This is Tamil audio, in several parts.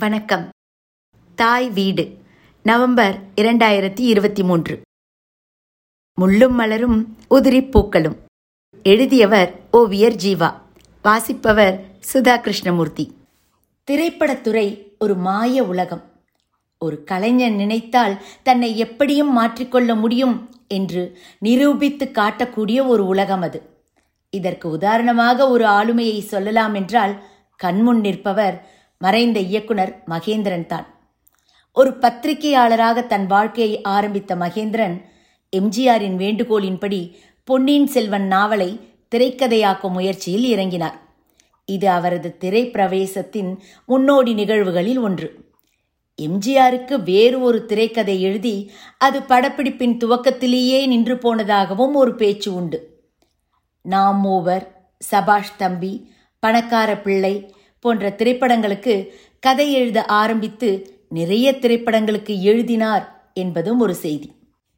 வணக்கம். தாய் வீடு நவம்பர் இரண்டாயிரத்தி இருபத்தி மூன்று. முள்ளும் மலரும் உதிரி பூக்களும். எழுதியவர் ஓவியர் ஜீவா வாசிப்பவர் சுதா கிருஷ்ணமூர்த்தி. திரைப்படத்துறை ஒரு மாய உலகம். ஒரு கலைஞன் நினைத்தால் தன்னை எப்படியும் மாற்றிக்கொள்ள முடியும் என்று நிரூபித்து காட்டக்கூடிய ஒரு உலகம் அது. இதற்கு உதாரணமாக ஒரு ஆளுமையை சொல்லலாம் என்றால் கண்முன் நிற்பவர் மறைந்த இயக்குனர் மகேந்திரன் தான். ஒரு பத்திரிகையாளராக தன் வாழ்க்கையை ஆரம்பித்த மகேந்திரன் எம்ஜிஆரின் வேண்டுகோளின்படி பொன்னியின் செல்வன் நாவலை திரைக்கதையாக்கும் முயற்சியில் இறங்கினார். இது அவரது திரைப்பிரவேசத்தின் முன்னோடி நிகழ்வுகளில் ஒன்று. எம்ஜிஆருக்கு வேறு ஒரு திரைக்கதை எழுதி அது படப்பிடிப்பின் துவக்கத்திலேயே நின்று போனதாகவும் ஒரு பேச்சு உண்டு. நாம் மூவர் சபாஷ் தம்பி பணக்கார பிள்ளை போன்ற திரைப்படங்களுக்கு கதை எழுத ஆரம்பித்து நிறைய திரைப்படங்களுக்கு எழுதினார் என்பதும் ஒரு செய்தி.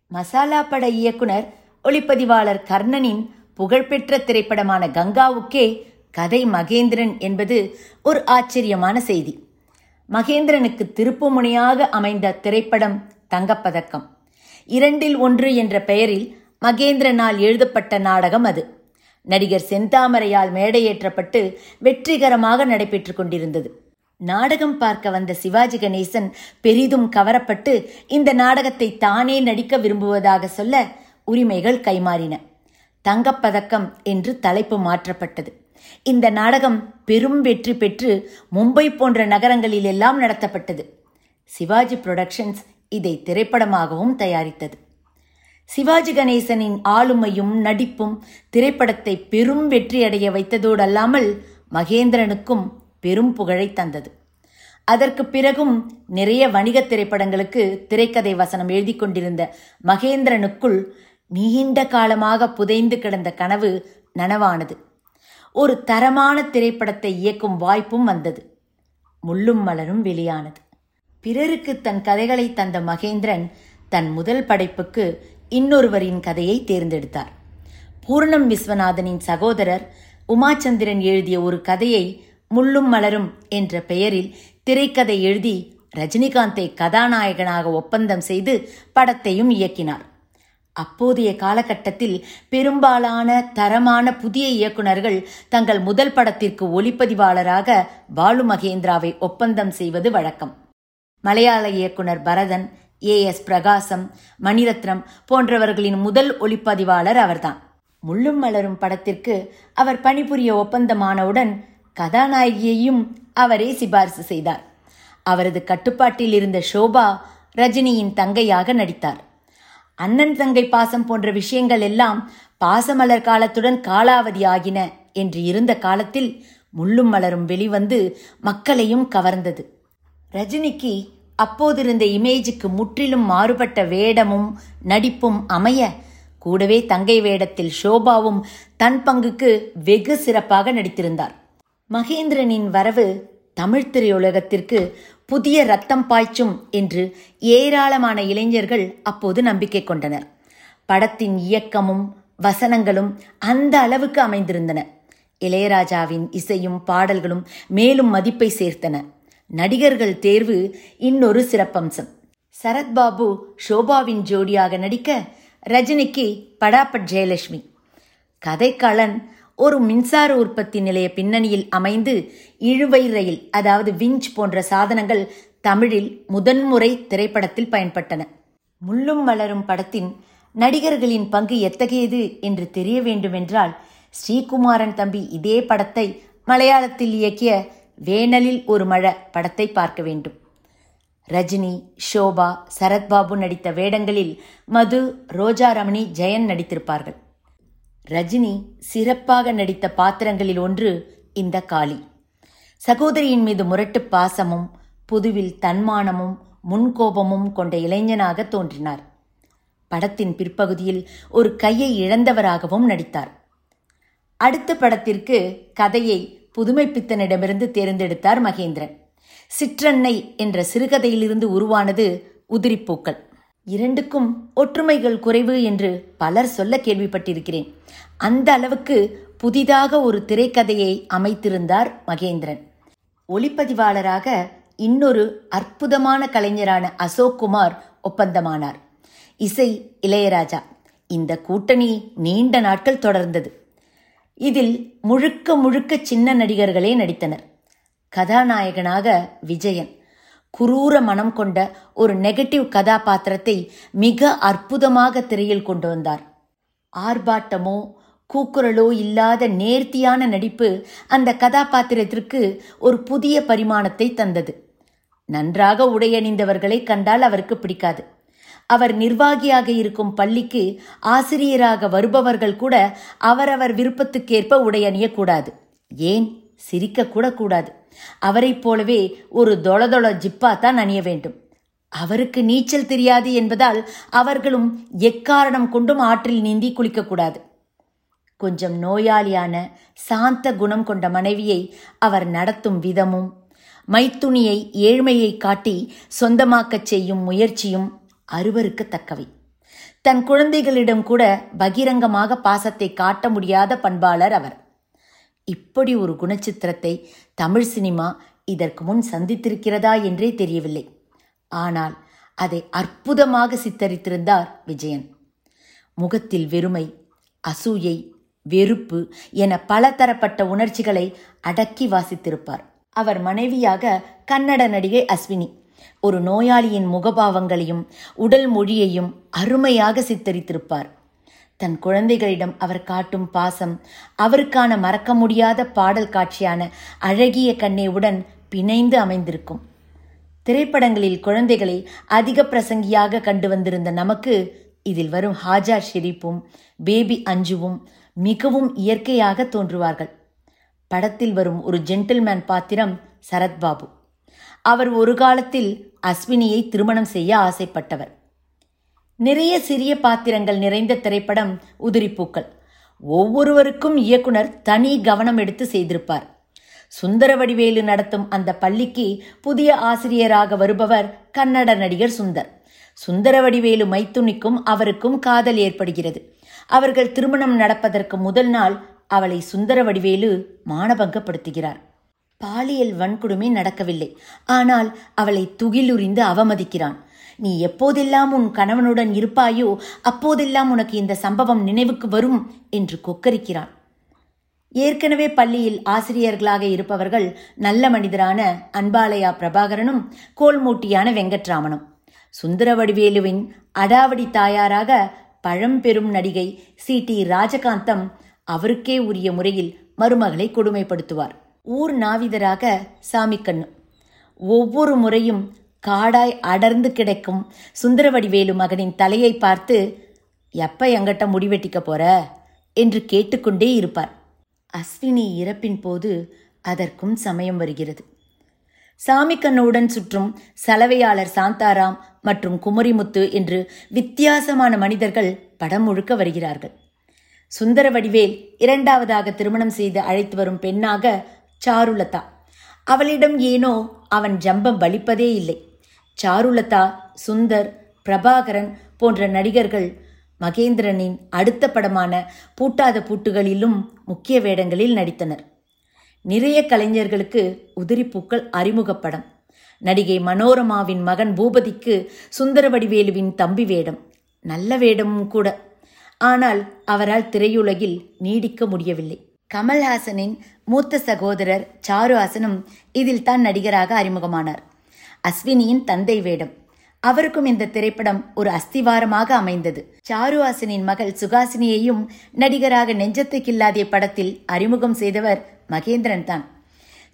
மசாலா பட இயக்குனர் ஒளிப்பதிவாளர் கர்ணனின் புகழ்பெற்ற திரைப்படமான கங்காவுக்கே கதை மகேந்திரன் என்பது ஒரு ஆச்சரியமான செய்தி. மகேந்திரனுக்கு திருப்புமுனையாக அமைந்த திரைப்படம் தங்கப்பதக்கம். இரண்டில் ஒன்று என்ற பெயரில் மகேந்திரனால் எழுதப்பட்ட நாடகம் அது. நடிகர் செந்தாமரையால் மேடையேற்றப்பட்டு வெற்றிகரமாக நடைபெற்று கொண்டிருந்தது. நாடகம் பார்க்க வந்த சிவாஜி கணேசன் பெரிதும் கவரப்பட்டு இந்த நாடகத்தை தானே நடிக்க விரும்புவதாக சொல்ல உரிமைகள் கைமாறின. தங்கப்பதக்கம் என்று தலைப்பு மாற்றப்பட்டது. இந்த நாடகம் பெரும் வெற்றி பெற்று மும்பை போன்ற நகரங்களில் எல்லாம் நடத்தப்பட்டது. சிவாஜி புரொடக்ஷன்ஸ் இதை திரைப்படமாகவும் தயாரித்தது. சிவாஜி கணேசனின் ஆளுமையும் நடிப்பும் திரைப்படத்தை பெரும் வெற்றியடைய வைத்ததோடு அல்லாமல் மகேந்திரனுக்கும் பெரும் புகழை தந்தது. அதற்கு பிறகும் நிறைய வணிக திரைப்படங்களுக்கு திரைக்கதை வசனம் எழுதி கொண்டிருந்த மகேந்திரனுக்குள் நீண்ட காலமாக புதைந்து கிடந்த கனவு நனவானது. ஒரு தரமான திரைப்படத்தை இயக்கும் வாய்ப்பும் வந்தது. முள்ளும் மலரும் வெளியானது. பிறருக்கு தன் கதைகளை தந்த மகேந்திரன் தன் முதல் படைப்புக்கு இன்னொருவரின் கதையை தேர்ந்தெடுத்தார். பூர்ணம் விஸ்வநாதனின் சகோதரர் உமாச்சந்திரன் எழுதிய ஒரு கதையை முள்ளும் மலரும் என்ற பெயரில் திரைக்கதை எழுதி ரஜினிகாந்தை கதாநாயகனாக ஒப்பந்தம் செய்து படத்தையும் இயக்கினார். அப்போதைய காலகட்டத்தில் பெரும்பாலான தரமான புதிய இயக்குனர்கள் தங்கள் முதல் படத்திற்கு ஒளிப்பதிவாளராக பாலு மகேந்திராவை ஒப்பந்தம் செய்வது வழக்கம். மலையாள இயக்குனர் பரதன் ஏ எஸ் பிரகாசம் மணிரத்னம் போன்றவர்களின் முதல் ஒளிப்பதிவாளர் அவர்தான். முள்ளும் மலரும் படத்திற்கு அவர் பணிபுரிய ஒப்பந்தமானவுடன் கதாநாயகியையும் அவரே சிபாரிசு செய்தார். அவரது கட்டுப்பாட்டில் இருந்த ஷோபா ரஜினியின் தங்கையாக நடித்தார். அண்ணன் தங்கை பாசம் போன்ற விஷயங்கள் எல்லாம் பாசமலர் காலத்துடன் காலாவதி ஆகின என்று இருந்த காலத்தில் முள்ளும் மலரும் வெளிவந்து மக்களையும் கவர்ந்தது. ரஜினிக்கு அப்போதிருந்த இமேஜுக்கு முற்றிலும் மாறுபட்ட வேடமும் நடிப்பும் அமைய கூடவே தங்கை வேடத்தில் ஷோபாவும் தன் பங்குக்கு வெகு சிறப்பாக நடித்திருந்தார். மகேந்திரனின் வரவு தமிழ் திரையுலகத்திற்கு புதிய ரத்தம் பாய்ச்சும் என்று ஏராளமான இளைஞர்கள் அப்போது நம்பிக்கை கொண்டனர். படத்தின் இயக்கமும் வசனங்களும் அந்த அளவுக்கு அமைந்திருந்தன. இளையராஜாவின் இசையும் பாடல்களும் மேலும் மதிப்பை சேர்த்தன. நடிகர்கள் தேர்வு இன்னொரு சிறப்பம்சம். சரத்பாபு ஷோபாவின் ஜோடியாக நடிக்க ரஜினிக்கு படாபட் ஜெயலட்சுமி. கதைக்களன் ஒரு மின்சார உற்பத்தி நிலைய பின்னணியில் அமைந்து இழுவை ரயில் அதாவது விஞ்ச் போன்ற சாதனங்கள் தமிழில் முதன்முறை திரைப்படத்தில் பயன்பட்டன. முள்ளும் மலரும் படத்தின் நடிகர்களின் பங்கு எத்தகையது என்று தெரிய வேண்டுமென்றால் ஸ்ரீகுமாரன் தம்பி இதே படத்தை மலையாளத்தில் இயக்கிய வேனலில் ஒரு மழை படத்தை பார்க்க வேண்டும். ரஜினி ஷோபா சரத்பாபு நடித்த வேடங்களில் மது ரோஜா ரமணி ஜெயன் நடித்திருப்பார்கள். ரஜினி சிறப்பாக நடித்த பாத்திரங்களில் ஒன்று இந்த காளி. சகோதரியின் மீது முரட்டு பாசமும் புதுவில் தன்மானமும் முன்கோபமும் கொண்ட இளைஞனாக தோன்றினார். படத்தின் பிற்பகுதியில் ஒரு கையை இழந்தவராகவும் நடித்தார். அடுத்த படத்திற்கு கதையை புதுமைப்பித்தனிடமிருந்து தேர்ந்தெடுத்தார் மகேந்திரன். சிற்றன்னை என்ற சிறுகதையிலிருந்து உருவானது உதிரிப்பூக்கள். இரண்டுக்கும் ஒற்றுமைகள் குறைவு என்று பலர் சொல்ல கேள்விப்பட்டிருக்கிறேன். அந்த அளவுக்கு புதிதாக ஒரு திரைக்கதையை அமைத்திருந்தார் மகேந்திரன். ஒளிப்பதிவாளராக இன்னொரு அற்புதமான கலைஞரான அசோக் குமார் ஒப்பந்தமானார். இசை இளையராஜா. இந்த கூட்டணி நீண்ட நாட்கள் தொடர்ந்தது. இதில் முழுக்க முழுக்க சின்ன நடிகர்களே நடித்தனர். கதாநாயகனாக விஜயன். குரூர மனம் கொண்ட ஒரு நெகட்டிவ் கதாபாத்திரத்தை மிக அற்புதமாக திரையில் கொண்டு வந்தார். ஆர்ப்பாட்டமோ கூக்குரலோ இல்லாத நேர்த்தியான நடிப்பு அந்த கதாபாத்திரத்திற்கு ஒரு புதிய பரிமாணத்தை தந்தது. நன்றாக உடையணிந்தவர்களை கண்டால் அவருக்கு பிடிக்காது. அவர் நிர்வாகியாக இருக்கும் பள்ளிக்கு ஆசிரியராக வருபவர்கள் கூட அவரவர் விருப்பத்துக்கேற்ப உடை அணியக்கூடாது ஏன்? சிரிக்க கூட கூடாது. அவரைப் போலவே ஒரு தொளதொள ஜிப்பா தான் அணிய வேண்டும். அவருக்கு நீச்சல் தெரியாது என்பதால் அவர்களும் எக்காரணம் கொண்டும் ஆற்றில் நீந்தி குளிக்கக்கூடாது கொஞ்சம் நோயாளியான சாந்த குணம் கொண்ட மனைவியை அவர் நடத்தும் விதமும் மைத்துணியை ஏழ்மையை காட்டி சொந்தமாக்கச் செய்யும் முயற்சியும் அருவருக்கத்தக்கவை. தன் குழந்தைகளிடம் கூட பகிரங்கமாக பாசத்தை காட்ட முடியாத பண்பாளர் அவர். இப்படி ஒரு குணச்சித்திரத்தை தமிழ் சினிமா இதற்கு முன் சந்தித்திருக்கிறதா என்றே தெரியவில்லை. ஆனால் அதை அற்புதமாக சித்தரித்திருந்தார் விஜயன். முகத்தில் வெறுமை அசூயை வெறுப்பு என பலதரப்பட்ட உணர்ச்சிகளை அடக்கி வாசித்திருப்பார். அவர் மனைவியாக கன்னட நடிகை அஸ்வினி. ஒரு நோயாளியின் முகபாவங்களையும் உடல் மொழியையும் அருமையாக சித்தரித்திருப்பார். தன் குழந்தைகளிடம் அவர் காட்டும் பாசம் அவருக்கான மறக்க முடியாத பாடல் காட்சியான அழகிய கண்ணேவுடன் பிணைந்து அமைந்திருக்கும். திரைப்படங்களில் குழந்தைகளை அதிக பிரசங்கியாக கண்டு வந்திருந்த நமக்கு இதில் வரும் ஹாஜா ஷெரீப்பும் பேபி அஞ்சுவும் மிகவும் இயற்கையாக தோன்றுவார்கள். படத்தில் வரும் ஒரு ஜென்டில்மேன் பாத்திரம் சரத்பாபு. அவர் ஒரு காலத்தில் அஸ்வினியை திருமணம் செய்ய ஆசைப்பட்டவர். நிறைய சிறிய பாத்திரங்கள் நிறைந்த திரைப்படம் உதிரிப்பூக்கள். ஒவ்வொருவருக்கும் இயக்குனர் தனி கவனம் எடுத்து செய்திருப்பார். சுந்தரவடிவேலு நடத்தும் அந்த பள்ளிக்கு புதிய ஆசிரியராக வருபவர் கன்னட நடிகர் சுந்தர். சுந்தரவடிவேலு மைத்துனிக்கும் அவருக்கும் காதல் ஏற்படுகிறது. அவர்கள் திருமணம் நடப்பதற்கு முதல் நாள் அவளை சுந்தரவடிவேலு மானபங்கப்படுத்துகிறார். பாலியல் வன்கொடுமை நடக்கவில்லை. ஆனால் அவளை துகிலுரிந்து அவமதிக்கிறான். நீ எப்போதெல்லாம் உன் கணவனுடன் இருப்பாயோ அப்போதெல்லாம் உனக்கு இந்த சம்பவம் நினைவுக்கு வரும் என்று கொக்கரிக்கிறான். ஏற்கனவே பள்ளியில் ஆசிரியர்களாக இருப்பவர்கள் நல்ல மனிதரான அன்பாலயா பிரபாகரனும் கோல்மூட்டியான வெங்கட்ராமனும். சுந்தரவடிவேலுவின் அடாவடி தாயாராக பழம்பெரும் நடிகை சி. டி. ராஜகாந்தம் அவருக்கே உரிய முறையில் மருமகளை கொடுமைப்படுத்துவார். ஊர் நாவிதராக சாமிக்கண்ணு ஒவ்வொரு முறையும் காடாய் அடர்ந்து கிடக்கும் சுந்தரவடிவேலு மகனின் தலையை பார்த்து எப்ப எங்கிட்ட முடிவெட்டிக்க போற? என்று கேட்டுக்கொண்டே இருப்பார். அஸ்வினி இறப்பின் போது அதற்கும் சமயம் வருகிறது. சாமிக்கண்ணுடன் சுற்றும் சலவையாளர் சாந்தாராம் மற்றும் குமரிமுத்து என்று வித்தியாசமான மனிதர்கள் படம் முழுக்க வருகிறார்கள். சுந்தர வடிவேல் இரண்டாவதாக திருமணம் செய்து அழைத்து வரும் பெண்ணாக சாருலதா. அவளிடம் ஏனோ அவன் ஜம்பம் வலிப்பதே இல்லை. சாருலதா சுந்தர் பிரபாகரன் போன்ற நடிகர்கள் மகேந்திரனின் அடுத்த படமான பூட்டாத பூட்டுகளிலும் முக்கிய வேடங்களில் நடித்தனர். நிறைய கலைஞர்களுக்கு உதிரிப்பூக்கள் அறிமுகப்படம். நடிகை மனோரமாவின் மகன் பூபதிக்கு சுந்தரவடிவேலுவின் தம்பி வேடம். நல்ல வேடமும் கூட. ஆனால் அவரால் திரையுலகில் நீடிக்க முடியவில்லை. கமல்ஹாசனின் மூத்த சகோதரர் சாருஹாசனும் இதில் தான் நடிகராக அறிமுகமானார். அஸ்வினியின் தந்தை வேடம். அவருக்கும் இந்த திரைப்படம் ஒரு அஸ்திவாரமாக அமைந்தது. சாருஹாசனின் மகள் சுகாசினியையும் நடிகராக நெஞ்சத்தை கில்லாதே படத்தில் அறிமுகம் செய்தவர் மகேந்திரன் தான்.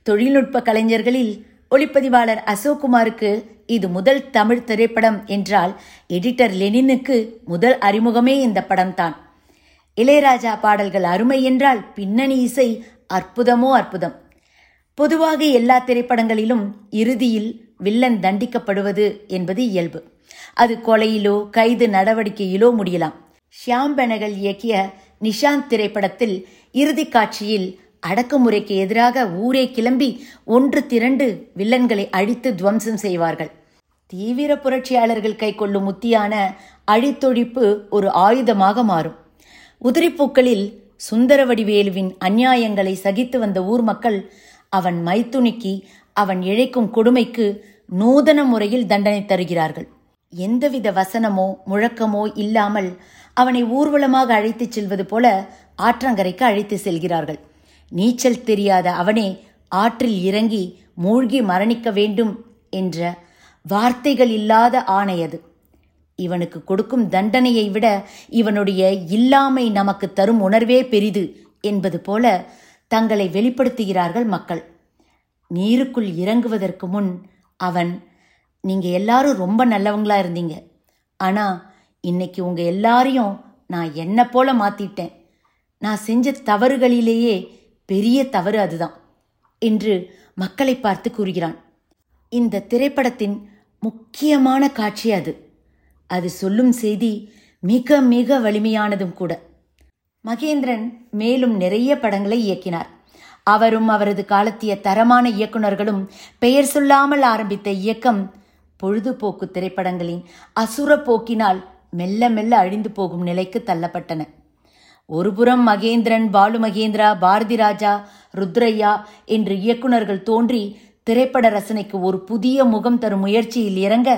தொழில்நுட்ப கலைஞர்களில் ஒளிப்பதிவாளர் அசோக்குமாருக்கு இது முதல் தமிழ் திரைப்படம் என்றால் எடிட்டர் லெனினுக்கு முதல் அறிமுகமே இந்த படம்தான். இளையராஜா பாடல்கள் அருமை என்றால் பின்னணி இசை அற்புதமோ அற்புதம். பொதுவாக எல்லா திரைப்படங்களிலும் இறுதியில் வில்லன் தண்டிக்கப்படுவது என்பது இயல்பு. அது கொலையிலோ கைது நடவடிக்கையிலோ முடியலாம். ஷியாம் பெனகல் இயக்கிய நிஷாந்த் திரைப்படத்தில் இறுதி காட்சியில் அடக்குமுறைக்கு எதிராக ஊரே கிளம்பி ஒன்று திரண்டு வில்லன்களை அழித்து துவம்சம் செய்வார்கள். தீவிர புரட்சியாளர்கள் கை கொள்ளும் முத்தியான அழித்தொழிப்பு ஒரு ஆயுதமாக மாறும். உதிரிப்பூக்களில் சுந்தரவடிவேலுவின் அந்நியாயங்களை சகித்து வந்த ஊர் மக்கள் அவன் மைத்துணிக்கு அவன் இழைக்கும் கொடுமைக்கு நூதன முறையில் தண்டனை தருகிறார்கள். எந்தவித வசனமோ முழக்கமோ இல்லாமல் அவனை ஊர்வலமாக அழைத்துச் செல்வது போல ஆற்றங்கரைக்கு அழைத்து செல்கிறார்கள். நீச்சல் தெரியாத அவனே ஆற்றில் இறங்கி மூழ்கி மரணிக்க வேண்டும் என்ற வார்த்தைகள் இல்லாத ஆணை அது. இவனுக்கு கொடுக்கும் தண்டனையை விட இவனுடைய இல்லாமை நமக்கு தரும் உணர்வே பெரிது என்பது போல தங்களை வெளிப்படுத்துகிறார்கள் மக்கள். நீருக்குள் இறங்குவதற்கு முன் அவன் நீங்க எல்லாரும் ரொம்ப நல்லவங்களா இருந்தீங்க. ஆனா இன்னைக்கு உங்க எல்லாரையும் நான் என்ன போல மாத்திட்டேன். நான் செஞ்ச தவறுகளிலேயே பெரிய தவறு அதுதான் என்று மக்களை பார்த்து கூறுகிறான். இந்த திரைப்படத்தின் முக்கியமான காட்சி அது. அது சொல்லும் செய்தி மிக மிக வலிமையானதும் கூட. மகேந்திரன் மேலும் நிறைய படங்களை இயக்கினார். அவரும் அவரது காலத்திய தரமான இயக்குனர்களும் பெயர் சொல்லாமல் ஆரம்பித்த இயக்கம் பொழுதுபோக்கு திரைப்படங்களின் அசுர போக்கினால் மெல்ல மெல்ல அழிந்து போகும் நிலைக்கு தள்ளப்பட்டன. ஒருபுறம் மகேந்திரன் பாலு மகேந்திரா பாரதி ராஜா ருத்ரையா என்று இயக்குனர்கள் தோன்றி திரைப்பட ரசனைக்கு ஒரு புதிய முகம் தரும் முயற்சியில் இறங்க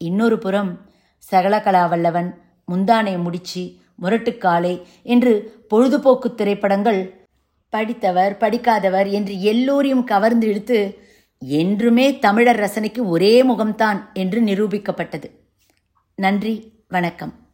இன்னொரு புறம் சகலகலா வல்லவன் முந்தானை முடிச்சி முரட்டுக்காலை என்று பொழுதுபோக்கு திரைப்படங்கள் படித்தவர் படிக்காதவர் என்று எல்லோரையும் கவர்ந்து இழுத்து என்றுமே தமிழர் ரசனைக்கு ஒரே முகம்தான் என்று நிரூபிக்கப்பட்டது. நன்றி வணக்கம்.